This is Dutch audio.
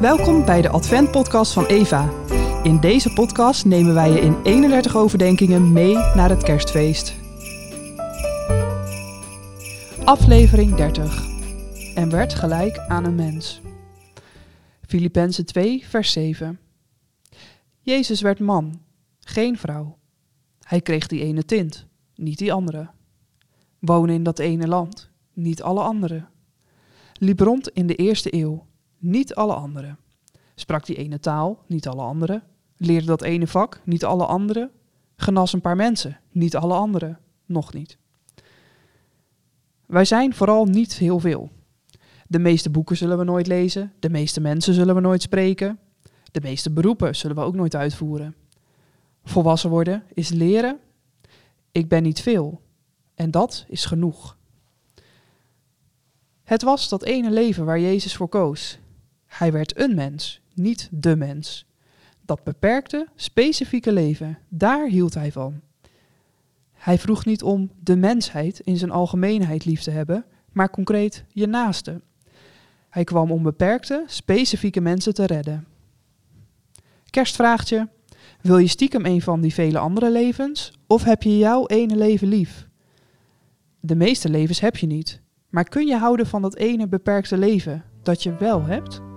Welkom bij de Advent-podcast van Eva. In deze podcast nemen wij je in 31 overdenkingen mee naar het kerstfeest. Aflevering 30. En werd gelijk aan een mens. Filippenzen 2, vers 7. Jezus werd man, geen vrouw. Hij kreeg die ene tint, niet die andere. Wonen in dat ene land, niet alle anderen. Liep rond in de eerste eeuw, niet alle anderen. Sprak die ene taal, niet alle anderen. Leerde dat ene vak, niet alle anderen. Genas een paar mensen, niet alle anderen. Nog niet. Wij zijn vooral niet heel veel. De meeste boeken zullen we nooit lezen, de meeste mensen zullen we nooit spreken, de meeste beroepen zullen we ook nooit uitvoeren. Volwassen worden is leren. Ik ben niet veel. En dat is genoeg. Het was dat ene leven waar Jezus voor koos. Hij werd een mens, niet de mens. Dat beperkte, specifieke leven, daar hield hij van. Hij vroeg niet om de mensheid in zijn algemeenheid lief te hebben, maar concreet je naaste. Hij kwam om beperkte, specifieke mensen te redden. Kerstvraagtje: Wil je stiekem een van die vele andere levens, of heb je jouw ene leven lief? De meeste levens heb je niet, maar kun je houden van dat ene beperkte leven dat je wel hebt?